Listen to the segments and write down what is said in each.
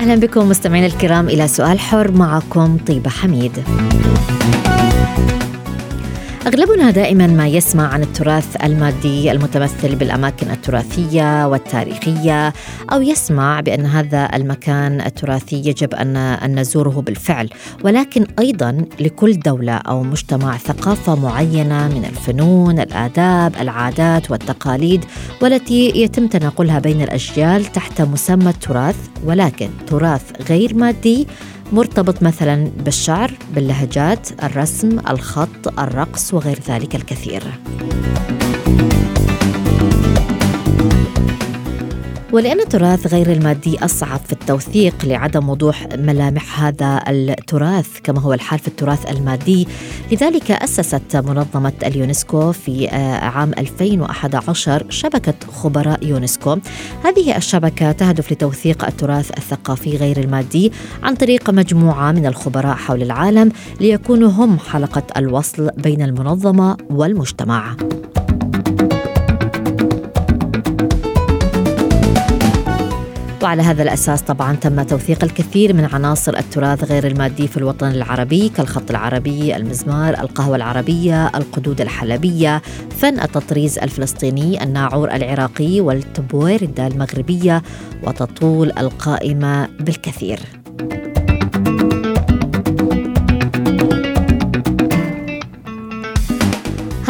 أهلا بكم مستمعينا الكرام إلى سؤال حر معكم طيبة حميد. أغلبنا دائما ما يسمع عن التراث المادي المتمثل بالأماكن التراثية والتاريخية أو يسمع بأن هذا المكان التراثي يجب أن أن نزوره بالفعل. ولكن أيضا لكل دولة أو مجتمع ثقافة معينة من الفنون الآداب العادات والتقاليد والتي يتم تناقلها بين الأجيال تحت مسمى التراث. ولكن تراث غير مادي مرتبط مثلا بالشعر باللهجات الرسم الخط الرقص وغير ذلك الكثير. ولأن التراث غير المادي أصعب في التوثيق لعدم وضوح ملامح هذا التراث كما هو الحال في التراث المادي. لذلك أسست منظمة اليونسكو في آه، عام 2011 شبكة خبراء يونسكو. هذه الشبكة تهدف لتوثيق التراث الثقافي غير المادي عن طريق مجموعة من الخبراء حول العالم ليكونوا هم حلقة الوصل بين المنظمة والمجتمع. وعلى هذا الأساس طبعا تم توثيق الكثير من عناصر التراث غير المادي في الوطن العربي كالخط العربي المزمار القهوة العربية القدود الحلبية فن التطريز الفلسطيني الناعور العراقي والتبويردة المغربية وتطول القائمة بالكثير.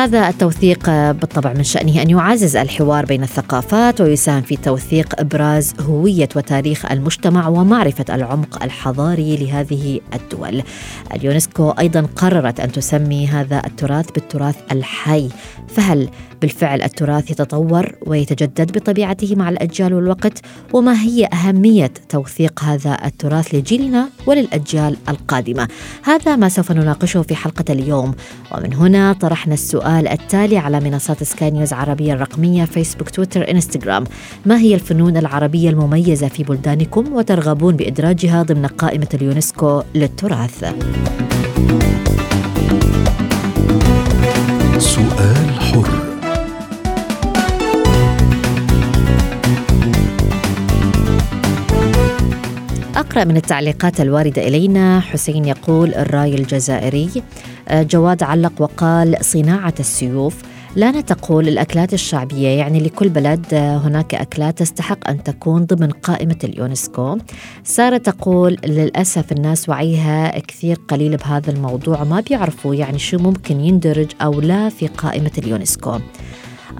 هذا التوثيق بالطبع من شأنه أن يعزز الحوار بين الثقافات ويساهم في توثيق إبراز هوية وتاريخ المجتمع ومعرفة العمق الحضاري لهذه الدول. اليونسكو أيضا قررت أن تسمي هذا التراث بالتراث الحي، فهل بالفعل التراث يتطور ويتجدد بطبيعته مع الأجيال والوقت؟ وما هي أهمية توثيق هذا التراث لجيلنا وللأجيال القادمة؟ هذا ما سوف نناقشه في حلقة اليوم ومن هنا طرحنا السؤال التالي على منصات سكاي نيوز عربية الرقمية فيسبوك تويتر إنستغرام ما هي الفنون العربية المميزة في بلدانكم وترغبون بإدراجها ضمن قائمة اليونسكو للتراث سؤال حر أقرأ من التعليقات الواردة إلينا. حسين يقول الرأي الجزائري آه، جواد علق وقال صناعة السيوف. لانا تقول الأكلات الشعبية يعني لكل بلد آه، هناك أكلات تستحق أن تكون ضمن قائمة اليونسكو. سارة تقول للأسف الناس وعيها كثير قليل بهذا الموضوع ما بيعرفوا يعني شو ممكن يندرج أو لا في قائمة اليونسكو.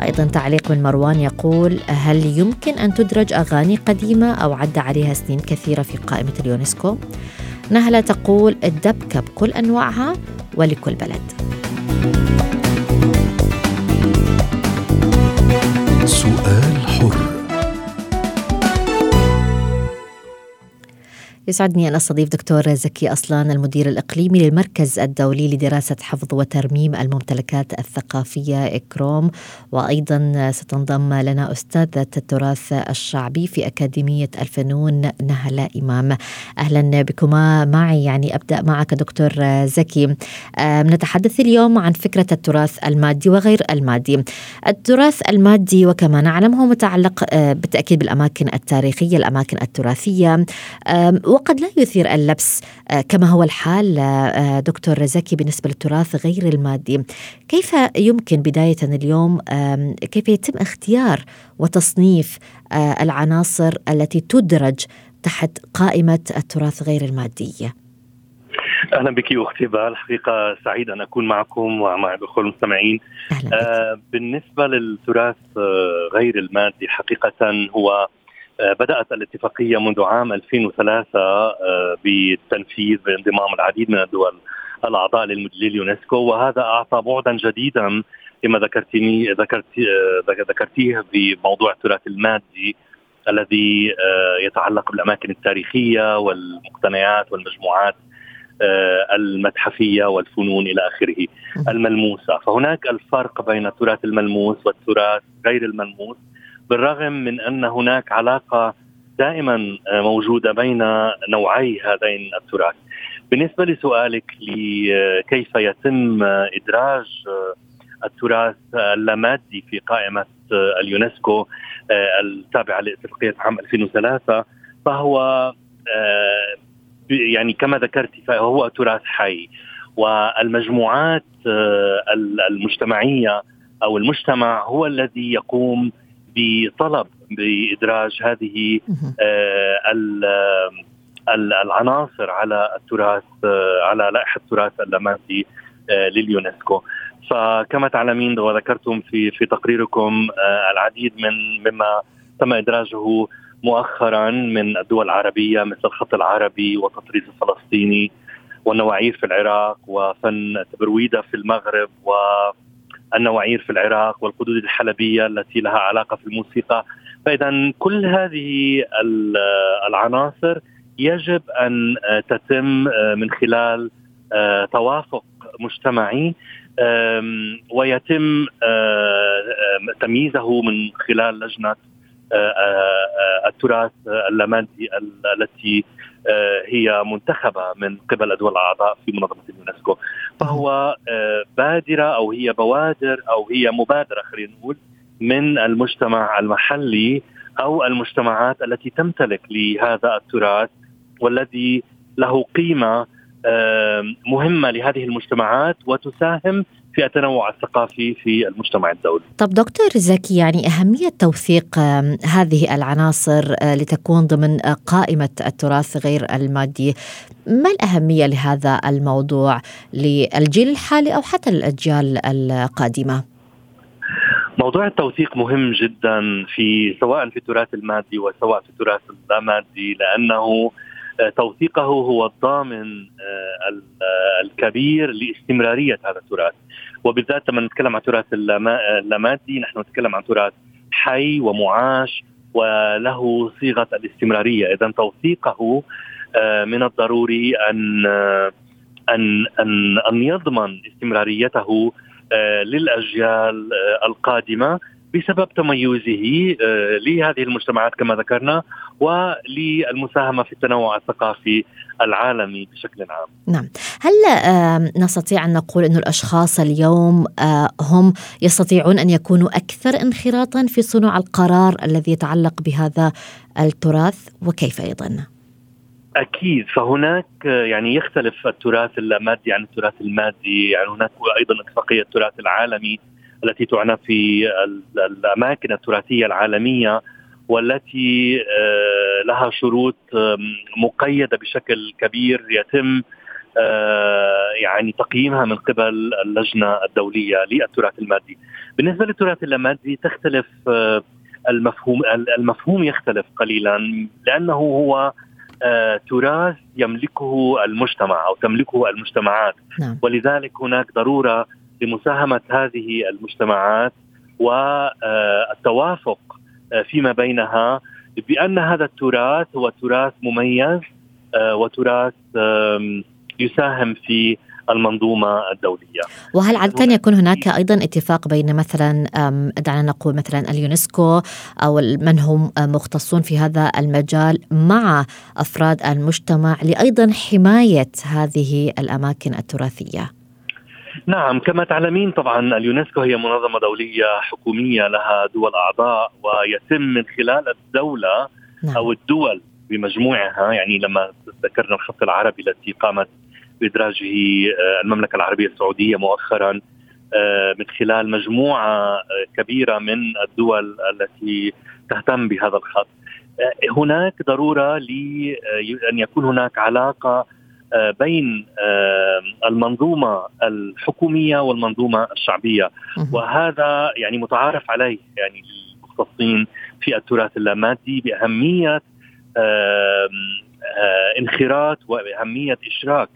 أيضا تعليق من مروان يقول هل يمكن أن تدرج أغاني قديمة أو عدى عليها سنين كثيرة في قائمة اليونسكو؟ نهلة تقول الدبكة بكل أنواعها ولكل بلد سؤال يسعدني أن أستضيف دكتور زكي أصلان المدير الإقليمي للمركز الدولي لدراسة حفظ وترميم الممتلكات الثقافية إكروم. وأيضا ستنضم لنا أستاذة التراث الشعبي في أكاديمية الفنون نهلة إمام. أهلا بكما معي يعني أبدأ معك دكتور زكي. نتحدث اليوم عن فكرة التراث المادي وغير المادي. التراث المادي وكما نعلم هو متعلق بالتأكيد بالأماكن التاريخية الأماكن التراثية. وقد لا يثير اللبس آه، كما هو الحال آه، آه، دكتور زكي بالنسبة للتراث غير المادي. كيف يمكن بداية اليوم كيف يتم اختيار وتصنيف العناصر التي تدرج تحت قائمة التراث غير المادي؟ أهلا بك أختي بال. حقيقة سعيد أن أكون معكم ومع الاخوه المستمعين. آه بالنسبة للتراث غير المادي حقيقة هو آه، بدأت الاتفاقية منذ عام 2003 آه، بالتنفيذ بانضمام العديد من الدول الأعضاء لليونسكو. وهذا أعطى بعدا جديدا كما ذكرتني ذكرت آه، ذكرتيه بموضوع التراث المادي الذي يتعلق بالأماكن التاريخية والمقتنيات والمجموعات المتحفية والفنون إلى آخره. الملموسة، فهناك الفرق بين التراث الملموس والتراث غير الملموس. بالرغم من أن هناك علاقة دائما موجودة بين نوعي هذين التراث. بالنسبة لسؤالك لكيف يتم إدراج التراث اللامادي في قائمة اليونسكو التابعة لاتفاقيه عام 2003 فهو يعني كما ذكرت فهو تراث حي والمجموعات المجتمعية أو المجتمع هو الذي يقوم بطلب بإدراج هذه آه، العناصر على التراث آه، على لائحة التراث اللاماسي آه، لليونسكو. فكما تعلمين وذكرتم في في تقريركم العديد من مما تم إدراجه مؤخرا من الدول العربية مثل الخط العربي والتطريز الفلسطيني والنواعير في العراق وفن تبرويدة في المغرب و النواعير في العراق والقدود الحلبية التي لها علاقة في الموسيقى. فإذا كل هذه العناصر يجب أن تتم من خلال آه، توافق مجتمعي ويتم آه، تمييزه من خلال لجنة آه، التراث اللامادي التي آه، هي منتخبة من قبل الدول الأعضاء في منظمة اليونسكو. فهو آه، بادرة أو هي بوادر أو هي مبادرة خلينا نقول من المجتمع المحلي أو المجتمعات التي تمتلك لهذا التراث والذي له قيمة مهمة لهذه المجتمعات وتساهم في التنوع الثقافي في المجتمع الدولي. طب دكتور زكي يعني أهمية توثيق هذه العناصر آه، لتكون ضمن آه، قائمة التراث غير المادي، ما الأهمية لهذا الموضوع للجيل الحالي أو حتى الاجيال القادمة؟ موضوع التوثيق مهم جدا في سواء في التراث المادي وسواء في التراث اللامادي لأنه توثيقه هو الضامن آه، آه، الكبير لاستمرارية هذا التراث وبالذات لما نتكلم عن التراث اللامادي نحن نتكلم عن تراث حي ومعاش وله صيغة الاستمرارية. إذا توثيقه آه، من الضروري أن أن أن أن يضمن استمراريته للأجيال القادمة بسبب تميزه آه، لهذه المجتمعات كما ذكرنا. وللمساهمة في التنوع الثقافي العالمي بشكل عام. نعم، هل نستطيع أن نقول أن الأشخاص اليوم آه، هم يستطيعون أن يكونوا أكثر انخراطا في صنع القرار الذي يتعلق بهذا التراث؟ وكيف أيضا؟ أكيد. فهناك يعني يختلف التراث اللامادي عن التراث المادي، يعني هناك أيضا اتفاقية التراث العالمي التي تعنى في الأماكن التراثية العالمية. والتي آه، لها شروط مقيدة بشكل كبير يتم آه، يعني تقييمها من قبل اللجنة الدولية للتراث المادي. بالنسبة للتراث اللامادي تختلف آه، المفهوم المفهوم يختلف قليلا لأنه هو تراث يملكه المجتمع أو تملكه المجتمعات نعم. ولذلك هناك ضرورة لمساهمة هذه المجتمعات والتوافق فيما بينها بأن هذا التراث هو تراث مميز آه، وتراث يساهم في المنظومة الدولية. وهل عادة يكون هناك أيضا اتفاق بين مثلا دعنا نقول مثلا اليونسكو أو من هم مختصون في هذا المجال مع أفراد المجتمع لأيضا حماية هذه الأماكن التراثية نعم كما تعلمين طبعا اليونسكو هي منظمة دولية حكومية لها دول أعضاء ويتم من خلال الدولة نعم. أو الدول بمجموعها يعني لما ذكرنا الخط العربي التي قامت بإدراجه آه، المملكة العربية السعودية مؤخرا آه، من خلال مجموعة آه، كبيرة من الدول التي تهتم بهذا الخط. هناك ضرورة لأن يكون هناك علاقة بين آه، المنظومة الحكومية والمنظومة الشعبية. وهذا يعني متعارف عليه يعني المختصين في التراث اللامادي بأهمية آه، انخراط واهميه إشراك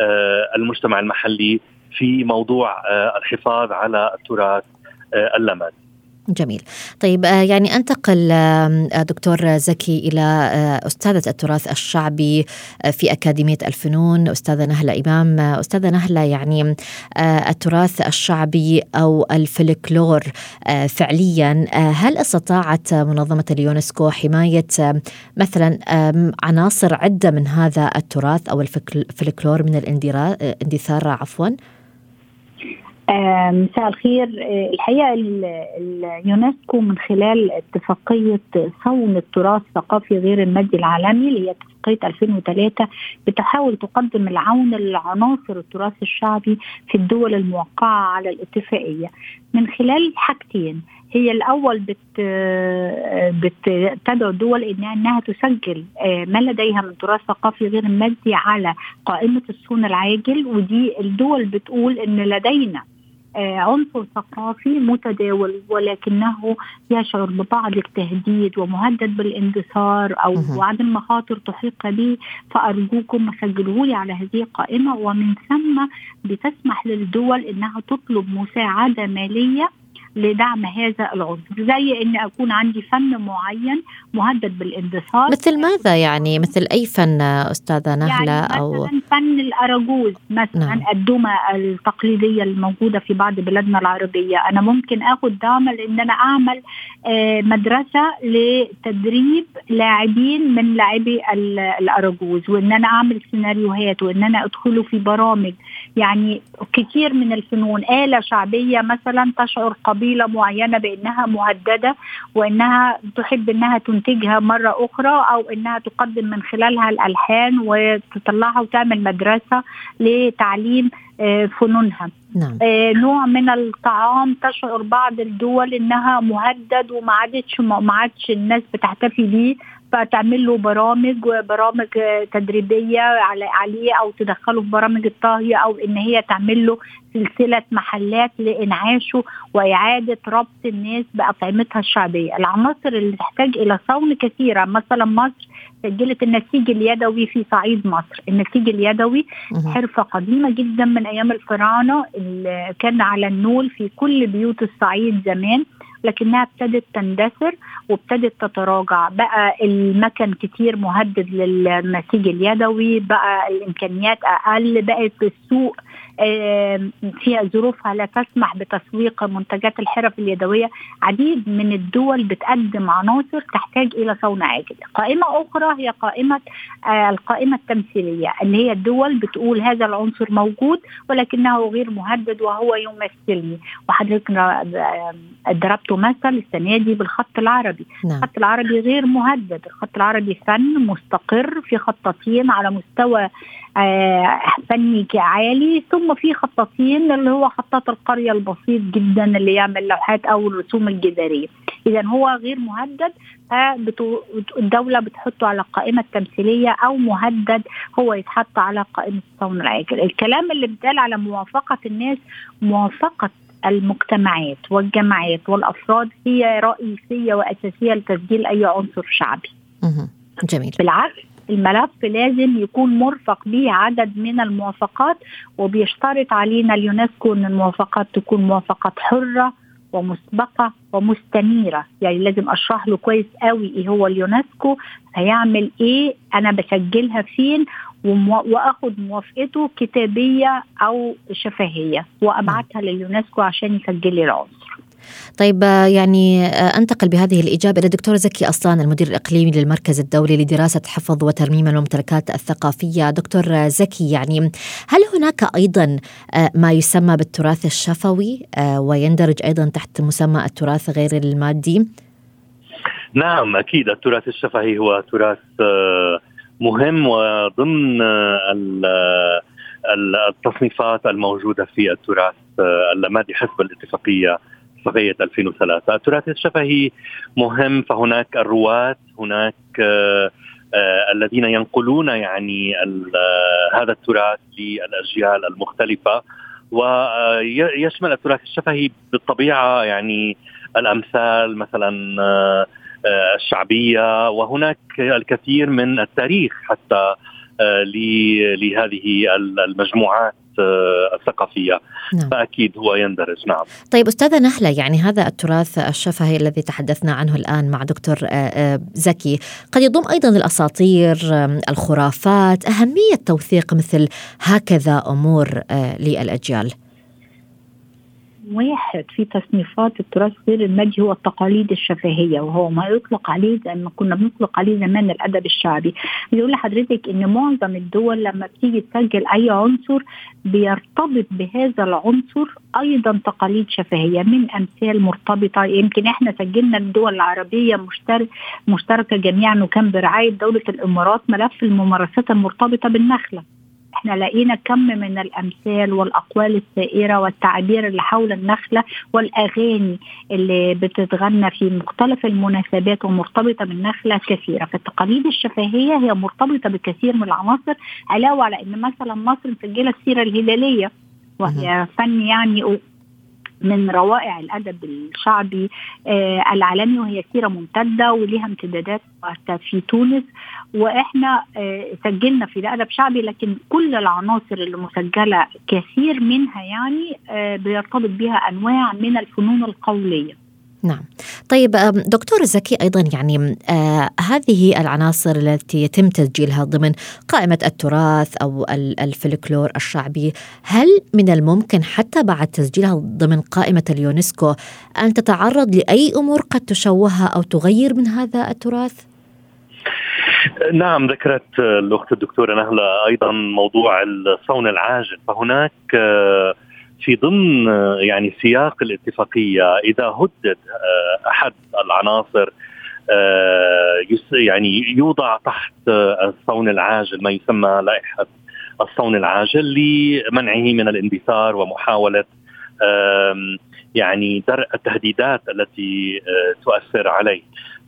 آه، المجتمع المحلي في موضوع آه، الحفاظ على التراث آه، اللامادي. جميل. طيب آه، يعني أنتقل آه، دكتور زكي إلى آه، أستاذة التراث الشعبي في أكاديمية الفنون أستاذة نهلة إمام. أستاذة نهلة يعني التراث الشعبي أو الفلكلور فعليا هل استطاعت منظمة اليونسكو حماية مثلا عناصر عدة من هذا التراث أو الفلك- الفلكلور من الاندثار عفوا؟ مساء الخير. آه، الحقيقة ال- اليونسكو من خلال اتفاقية صون التراث الثقافي غير المادي العالمي اللي هي اتفاقية 2003 بتحاول تقدم العون لعناصر التراث الشعبي في الدول الموقعة على الاتفاقية. من خلال حاجتين هي الأول بت بتدعو الدول انها إنها تسجل آه، ما لديها من تراث ثقافي غير مادي على قائمة الصون العاجل ودي الدول بتقول إن لدينا آه، عنصر ثقافي متداول ولكنه يشعر ببعض التهديد ومهدد بالاندثار أو مهم. عدم مخاطر تحيق به فأرجوكم سجلوه لي على هذه القائمة ومن ثم بتسمح للدول إنها تطلب مساعدة مالية لدعم هذا العنصر زي إن أكون عندي فن معين مهدد بالاندثار مثل ماذا يعني؟ مثل أي فن أستاذة نهلة يعني أو مثلا فن الأراجوز مثلا نعم. الدمى التقليدية الموجودة في بعض بلادنا العربية. أنا ممكن اخد دعم لأن أنا أعمل آه، مدرسة لتدريب لاعبين من لاعبي ال- الأراجوز وإن أنا أعمل سيناريوهات وإن أنا أدخله في برامج. يعني كثير من الفنون. آلة شعبية مثلا تشعر قبيلة معينة بأنها مهددة وأنها تحب أنها تنتجها مرة أخرى أو أنها تقدم من خلالها الألحان وتطلعها وتعمل مدرسة لتعليم آه، فنونها. نعم. آه، نوع من الطعام تشعر بعض الدول أنها مهدد وما عادتش ما عادش الناس بتحتفي بيه. فتعمل له برامج وبرامج آه، تدريبية على عليه أو تدخله في برامج الطهي أو إن هي تعمل له سلسلة محلات لإنعاشه وإعادة ربط الناس بأطعمتها الشعبية، العناصر اللي تحتاج إلى صون كثيرة مثلا مصر سجلت النسيج اليدوي في صعيد مصر، النسيج اليدوي مهم. حرفة قديمة جدا من أيام الفراعنة اللي كان على النول في كل بيوت الصعيد زمان. لكنها ابتدت تندثر وابتدت تتراجع. بقى المكن كتير مهدد للنسيج اليدوي بقى الإمكانيات أقل بقت السوق فيها ظروفها لا تسمح بتسويق منتجات الحرف اليدوية. عديد من الدول بتقدم عناصر تحتاج إلى صون عاجل. قائمة أخرى هي قائمة آه، القائمة التمثيلية اللي هي الدول بتقول هذا العنصر موجود ولكنه غير مهدد وهو يمثلني. وحضرتك ضربته مثل السنة دي بالخط العربي. نعم. الخط العربي غير مهدد. الخط العربي فن مستقر في خطاطين على مستوى آه، فني عالي ثم في خطاطين اللي هو خطاط القرية البسيط جدا اللي يعمل لوحات أو الرسوم الجدارية. إذا هو غير مهدد الدولة بتحطه على القائمة التمثيلية أو مهدد هو يتحط على قائمة الصون العاجل. الكلام اللي بيتقال على موافقة الناس موافقة المجتمعات والجماعات والأفراد هي رئيسية وأساسية لتسجيل أي عنصر شعبي. جميل. بالعكس الملف لازم يكون مرفق به عدد من الموافقات وبيشترط علينا اليونسكو إن الموافقات تكون موافقات حرة ومسبقة ومستنيرة. يعني لازم أشرح له كويس قوي إيه هو اليونسكو هيعمل إيه أنا بسجلها فين وآخد موافقته كتابية أو شفهية وأبعتها لليونسكو عشان يسجل لي العنصر طيب يعني آه، أنتقل بهذه الإجابة إلى الدكتور زكي أصلان المدير الإقليمي للمركز الدولي لدراسة حفظ وترميم الممتلكات الثقافية. دكتور زكي يعني هل هناك أيضا آه، ما يسمى بالتراث الشفوي آه، ويندرج أيضا تحت مسمى التراث غير المادي؟ نعم أكيد التراث الشفهي هو تراث مهم وضمن ال- ال- التصنيفات الموجودة في التراث اللامادي حسب الاتفاقية اتفاقيه 2003 التراث الشفهي مهم فهناك الرواة هناك آه، آه، الذين ينقلون يعني آه، هذا التراث للأجيال المختلفة. ويشمل التراث الشفهي بالطبيعة يعني الأمثال مثلا الشعبية وهناك الكثير من التاريخ حتى لهذه المجموعات. الثقافية. نعم. فأكيد هو يندرج نعم. طيب أستاذة نحلة يعني هذا التراث الشفهي الذي تحدثنا عنه الآن مع دكتور آه، آه، زكي قد يضم أيضا الأساطير الخرافات أهمية توثيق مثل هكذا أمور آه، للأجيال. واحد في تصنيفات التراث غير المادي هو التقاليد الشفهية وهو ما يطلق عليه زي ما كنا بنطلق عليه زمان الأدب الشعبي. بيقول لحضرتك إن معظم الدول لما بتيجي تسجل أي عنصر بيرتبط بهذا العنصر أيضا تقاليد شفهية من أمثال مرتبطة. يمكن إحنا سجلنا الدول العربية مشترك مشتركة جميعا وكان برعاية دولة الإمارات ملف الممارسات المرتبطة بالنخلة. إحنا لقينا كم من الأمثال والأقوال السائره والتعابير اللي حول النخلة والأغاني اللي بتتغنى في مختلف المناسبات ومرتبطة بالنخلة كثيرة. فالتقاليد الشفهية هي مرتبطة بكثير من العناصر علاوة على إن مثلا مصر مسجله السيره الهلالية وهي فن يعني من روائع الأدب الشعبي آه العالمي وهي سيرة ممتدة وليها امتدادات حتى في تونس. وإحنا آه سجلنا في الادب شعبي لكن كل العناصر اللي مسجله كثير منها يعني آه بيرتبط بها أنواع من الفنون القولية. نعم. طيب دكتور زكي أيضا يعني آه هذه العناصر التي يتم تسجيلها ضمن قائمة التراث ال- الفلكلور الشعبي هل من الممكن حتى بعد تسجيلها ضمن قائمة اليونسكو أن تتعرض لأي أمور قد تشوهها أو تغير من هذا التراث؟ نعم ذكرت الأخت الدكتورة نهلة أيضا موضوع الصون العاجل. فهناك آه، في ضمن آه، يعني سياق الاتفاقية إذا هدد آه، أحد العناصر آه، يعني يوضع تحت الصون العاجل ما يسمى لائحة الصون العاجل لمنعه من الاندثار ومحاولة يعني درء التهديدات التي تؤثر عليه.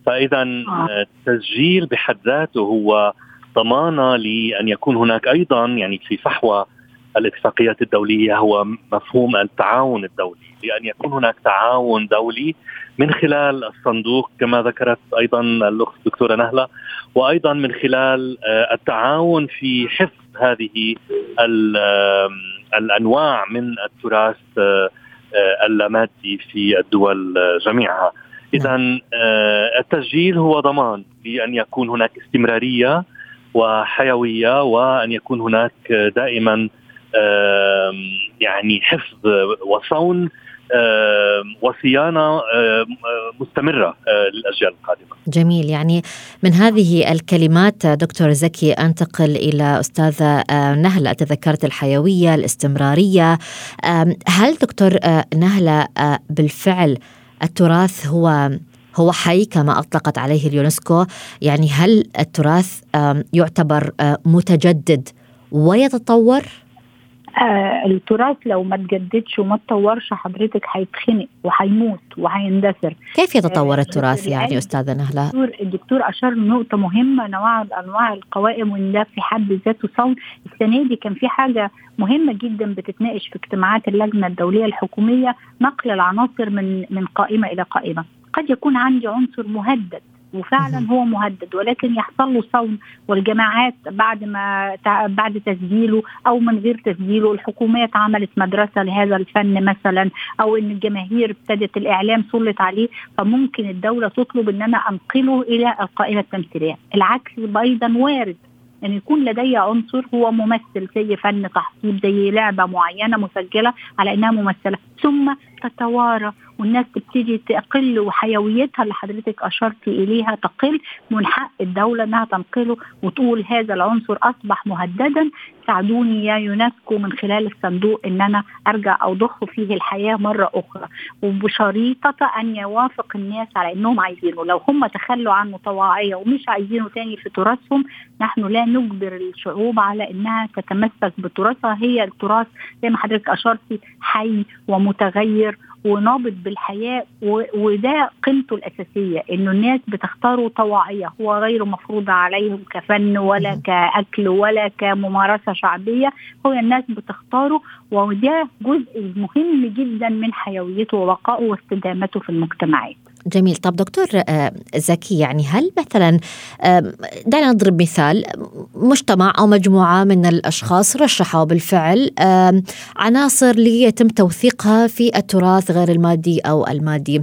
فإذا التسجيل بحد ذاته هو ضمانة لأن يكون هناك أيضا يعني في فحوى الاتفاقيات الدولية هو مفهوم التعاون الدولي لأن يكون هناك تعاون دولي من خلال الصندوق كما ذكرت أيضا الأخت الدكتوره نهلة وأيضا من خلال آه، التعاون في حفظ هذه الأنواع من التراث آه، آه، اللامادي في الدول جميعها. اذا التسجيل هو ضمان بان يكون هناك استمرارية وحيوية وأن يكون هناك دائما يعني حفظ وصون وصيانة مستمرة آه، للأجيال القادمة. جميل. يعني من هذه الكلمات دكتور زكي أنتقل إلى أستاذة آه، نهلة تذكرت الحيوية الاستمرارية. هل دكتور آه، نهلة بالفعل التراث هو هو حي كما أطلقت عليه اليونسكو؟ يعني هل التراث يعتبر متجدد ويتطور؟ آه التراث لو ما تجددش وما تطورش حضرتك هيتخنق وهيموت وهيندثر. كيف يتطور آه، التراث يعني أستاذة نهلة؟ الدكتور الدكتور أشار لنقطه مهمة نوع أنواع القوائم وإن ده في حد ذاته صون السنة دي كان في حاجة مهمة جدا بتتناقش في اجتماعات اللجنة الدولية الحكومية نقل العناصر من من قائمة إلى قائمة. قد يكون عندي عنصر مهدد وفعلا هو مهدد ولكن يحصل له صون والجماعات بعد ما بعد تسجيله أو من غير تسجيله الحكومات عملت مدرسة لهذا الفن مثلا أو إن الجماهير ابتدت الإعلام سلط عليه فممكن الدولة تطلب إن أنا أنقله إلى القائمة التمثيلية. العكس أيضا وارد إن يكون لدي عنصر هو ممثل زي فن تحصيل زي لعبة معينة مسجلة على إنها ممثلة ثم تتوارى والناس تبتدي تقل وحيويتها اللي حضرتك اشرتي إليها تقل من حق الدولة إنها تنقله وتقول هذا العنصر أصبح مهددا. ساعدوني يا يونسكو من خلال الصندوق إن أنا أرجع أضخ فيه الحياة مرة أخرى. وبشريطة أن يوافق الناس على إنهم عايزينه. لو هم تخلوا عنه طواعية ومش عايزينه تاني في تراثهم نحن لا نجبر الشعوب على إنها تتمسك بتراثها. هي التراث زي ما حضرتك أشرتي حي ومتغير ونابض بالحياة وده قيمته الأساسية إنه الناس بتختاره طواعية هو غير مفروض عليهم كفن ولا كأكل ولا كممارسة شعبية هو الناس بتختاره وده جزء مهم جدا من حيويته وبقائه واستدامته في المجتمعات. جميل. طب دكتور آه، زكي يعني هل مثلا آم، دعنا نضرب مثال مجتمع أو مجموعة من الأشخاص رشحوا بالفعل آم، عناصر ليتم توثيقها في التراث غير المادي أو المادي.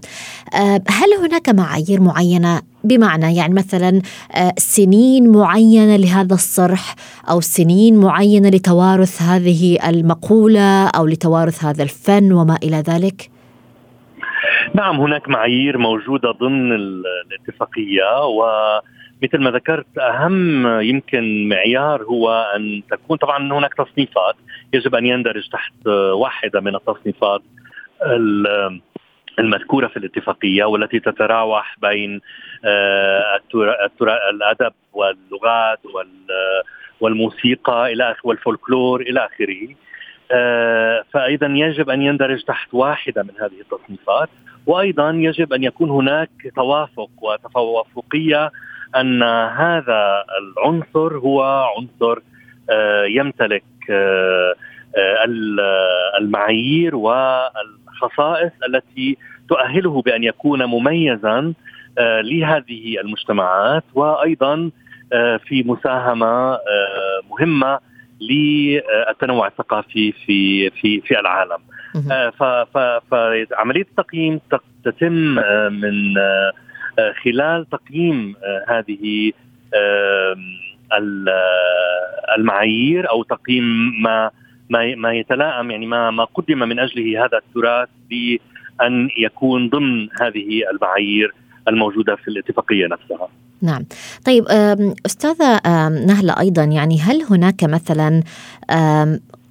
هل هناك معايير معينة؟ بمعنى يعني مثلا آه، سنين معينة لهذا الصرح أو سنين معينة لتوارث هذه المقولة أو لتوارث هذا الفن وما إلى ذلك؟ نعم هناك معايير موجودة ضمن ال- الاتفاقية ومثل ما ذكرت أهم يمكن معيار هو أن تكون طبعا هناك تصنيفات يجب أن يندرج تحت واحدة من التصنيفات ال- المذكورة في الاتفاقية والتي تتراوح بين آه، الأدب واللغات وال- والموسيقى آخره والفولكلور إلى آخره. آه، فاذا يجب أن يندرج تحت واحدة من هذه التصنيفات. وأيضا يجب أن يكون هناك توافق وتوافقيه أن هذا العنصر هو عنصر آه، يمتلك آه، آه، ال- المعايير والخصائص التي تؤهله بأن يكون مميزا لهذه المجتمعات وأيضا في مساهمة مهمة للتنوع الثقافي في في في العالم. فعمليه التقييم تق- تتم آه، من آه، آه، خلال تقييم آه، هذه آه، ال- آه، المعايير أو تقييم ما ما ما يتلائم يعني ما ما قدم من أجله هذا التراث بأن يكون ضمن هذه المعايير الموجودة في الاتفاقية نفسها. نعم طيب آم، نهلة أيضا يعني هل هناك مثلا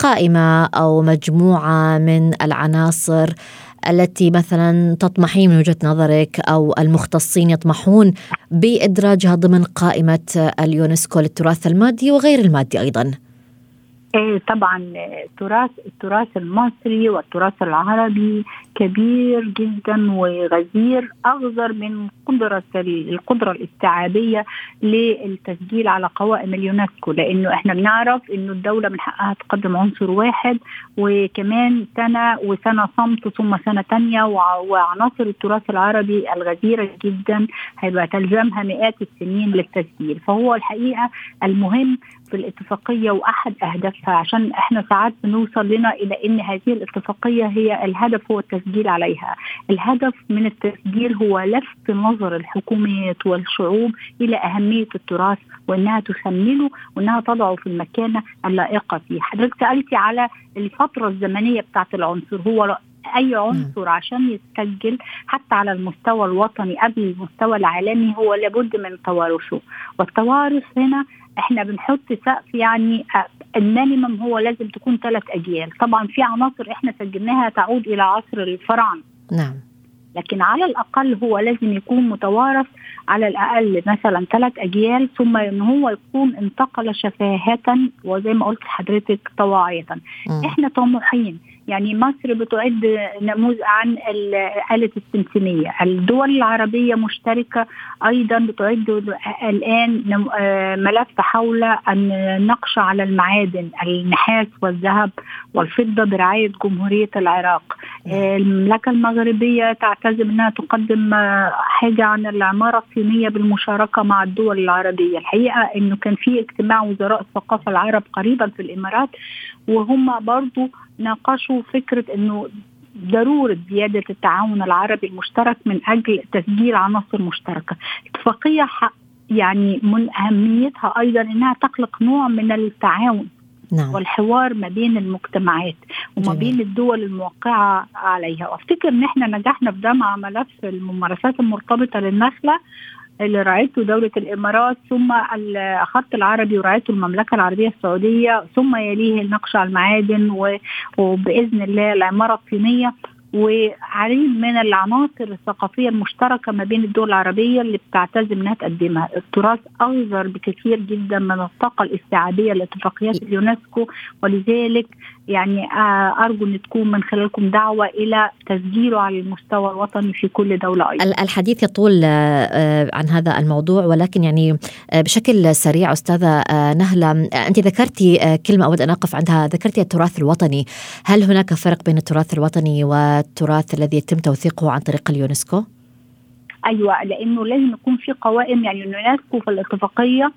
آم، قائمة أو مجموعة من العناصر التي مثلا تطمحين من وجهة نظرك أو المختصين يطمحون بإدراجها ضمن قائمة اليونسكو للتراث المادي وغير المادي أيضا. إيه طبعا التراث التراث المصري والتراث العربي كبير جدا وغزير اغزر من قدرة ال- القدرة الاستيعابية للتسجيل على قوائم اليونسكو. لأنه إحنا بنعرف إنه الدولة من حقها تقدم عنصر واحد وكمان سنة وسنة صمت ثم سنة ثانية وعناصر التراث العربي الغزيرة جدا هيبقى تلزمها مئات السنين للتسجيل. فهو الحقيقة المهم في الاتفاقيه وأحد أهدافها. عشان إحنا ساعات بنوصل لنا إلى إن هذه الاتفاقية هي الهدف هو التسجيل عليها، الهدف من التسجيل هو لفت نظر الحكومات والشعوب إلى أهمية التراث وإنها تثمنه وإنها تضعه في المكانة اللائقة فيه، حضرتك سألتي على الفترة الزمنية بتاعت العنصر. هو أي عنصر عشان يتسجل حتى على المستوى الوطني قبل المستوى العالمي هو لابد من توارثه. والتوارث هنا إحنا بنحط سقف يعني المينيمم هو لازم تكون ثلاث أجيال. طبعا في عناصر إحنا سجلناها تعود إلى عصر الفراعنة. نعم. لكن على الأقل هو لازم يكون متوارث على الأقل مثلا ثلاث أجيال ثم إن هو يكون انتقل شفاهة وزي ما قلت لحضرتك طواعيه. إحنا طموحين. يعني مصر بتعد نموذج عن الآلة السمسمية الدول العربية مشتركة أيضا بتعد الآن آه، ملف حول النقش على المعادن النحاس والذهب والفضة برعاية جمهورية العراق. آه، المملكة المغربية تعتزم أنها تقدم آه، حاجة عن العمارة الصينية بالمشاركة مع الدول العربية. الحقيقة أنه كان في اجتماع وزراء الثقافة العرب قريبا في الإمارات وهم برضو ناقشوا فكرة أنه ضرورة زيادة التعاون العربي المشترك من أجل تسجيل عناصر مشتركة اتفاقية يعني من أهميتها أيضا أنها تخلق نوع من التعاون نعم. والحوار ما بين المجتمعات وما جميل. بين الدول الموقعة عليها وأفتكر ان إحنا نجحنا في ده مع ملف الممارسات المرتبطة للنخلة اللي رعيته دولة الإمارات ثم الخط العربي ورعيته المملكة العربية السعودية ثم يليه النقش على المعادن وبإذن الله العمارة الصينية. وعديد من العناصر الثقافية المشتركة ما بين الدول العربية اللي بتعتزم إنها تقدمها، التراث اغزر بكثير جدا من الطاقة الاستيعابية لاتفاقيات اليونسكو ولذلك يعني آه، أرجو أن تكون من خلالكم دعوة إلى تسجيله على المستوى الوطني في كل دولة أيضا. الحديث يطول آه، آه، عن هذا الموضوع ولكن يعني بشكل سريع أستاذة نهلة أنت ذكرتي كلمة أود أن أقف عندها ذكرتي التراث الوطني، هل هناك فرق بين التراث الوطني والتراث الذي يتم توثيقه عن طريق اليونسكو؟ أيوه لأنه لازم يكون في قوائم يعني اليونسكو في الاتفاقية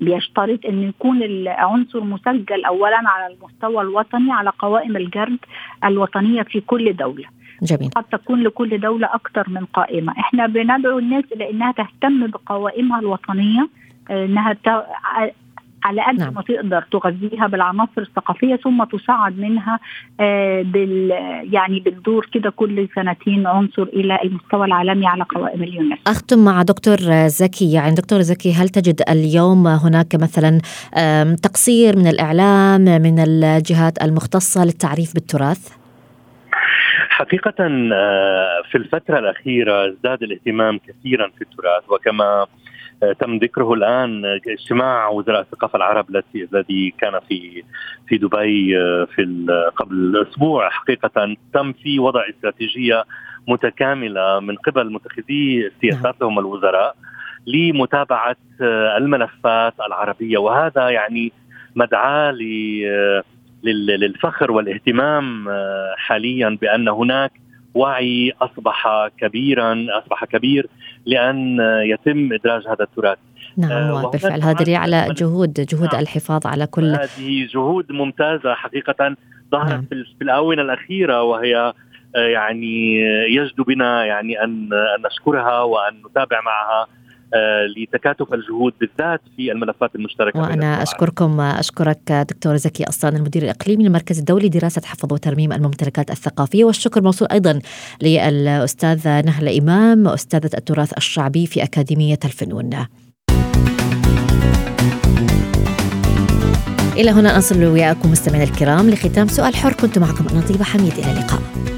بيشترط إن يكون العنصر مسجل اولا على المستوى الوطني على قوائم الجرد الوطنية في كل دولة. جميل. قد تكون لكل دولة أكثر من قائمة. إحنا بندعو الناس إلى أنها تهتم بقوائمها الوطنية إنها على قد نعم. ما تقدر تغذيها بالعناصر الثقافية ثم تصعد منها آه بال يعني بالدور كده كل سنتين عنصر إلى المستوى العالمي على قوائم اليونسكو. أختم مع دكتور زكي يعني دكتور زكي هل تجد اليوم هناك مثلا تقصير من الإعلام من الجهات المختصة للتعريف بالتراث؟ حقيقة آه، في الفترة الأخيرة ازداد الاهتمام كثيرا في التراث وكما تم ذكره الآن آه، اجتماع وزراء الثقافة العرب الذي كان في في دبي آه، في قبل أسبوع. حقيقة تم في وضع استراتيجية متكاملة من قبل متخذي السياسات لهم الوزراء لمتابعة الملفات العربية. وهذا يعني مدعاة للفخر والاهتمام حاليا بأن هناك وعي أصبح كبيرا أصبح كبير لأن يتم إدراج هذا التراث. نعم آه بالفعل هذا دليل على جهود جهود نعم. الحفاظ على كل هذه جهود ممتازة حقيقة ظهرت نعم. في الآونة الأخيرة وهي آه، يعني يجدو بنا يعني ان نشكرها وأن نتابع معها. آه، لتكاتف الجهود بالذات في الملفات المشتركة وأنا أشكركم أشكرك دكتور زكي اصلان المدير الإقليمي للمركز الدولي لدراسه حفظ وترميم الممتلكات الثقافية والشكر موصول أيضا للاستاذه نهله إمام أستاذة التراث الشعبي في أكاديمية الفنون. إلى هنا نصل وياكم مستمعينا الكرام لختام سؤال حر كنت معكم أنا طيبة حميد إلى اللقاء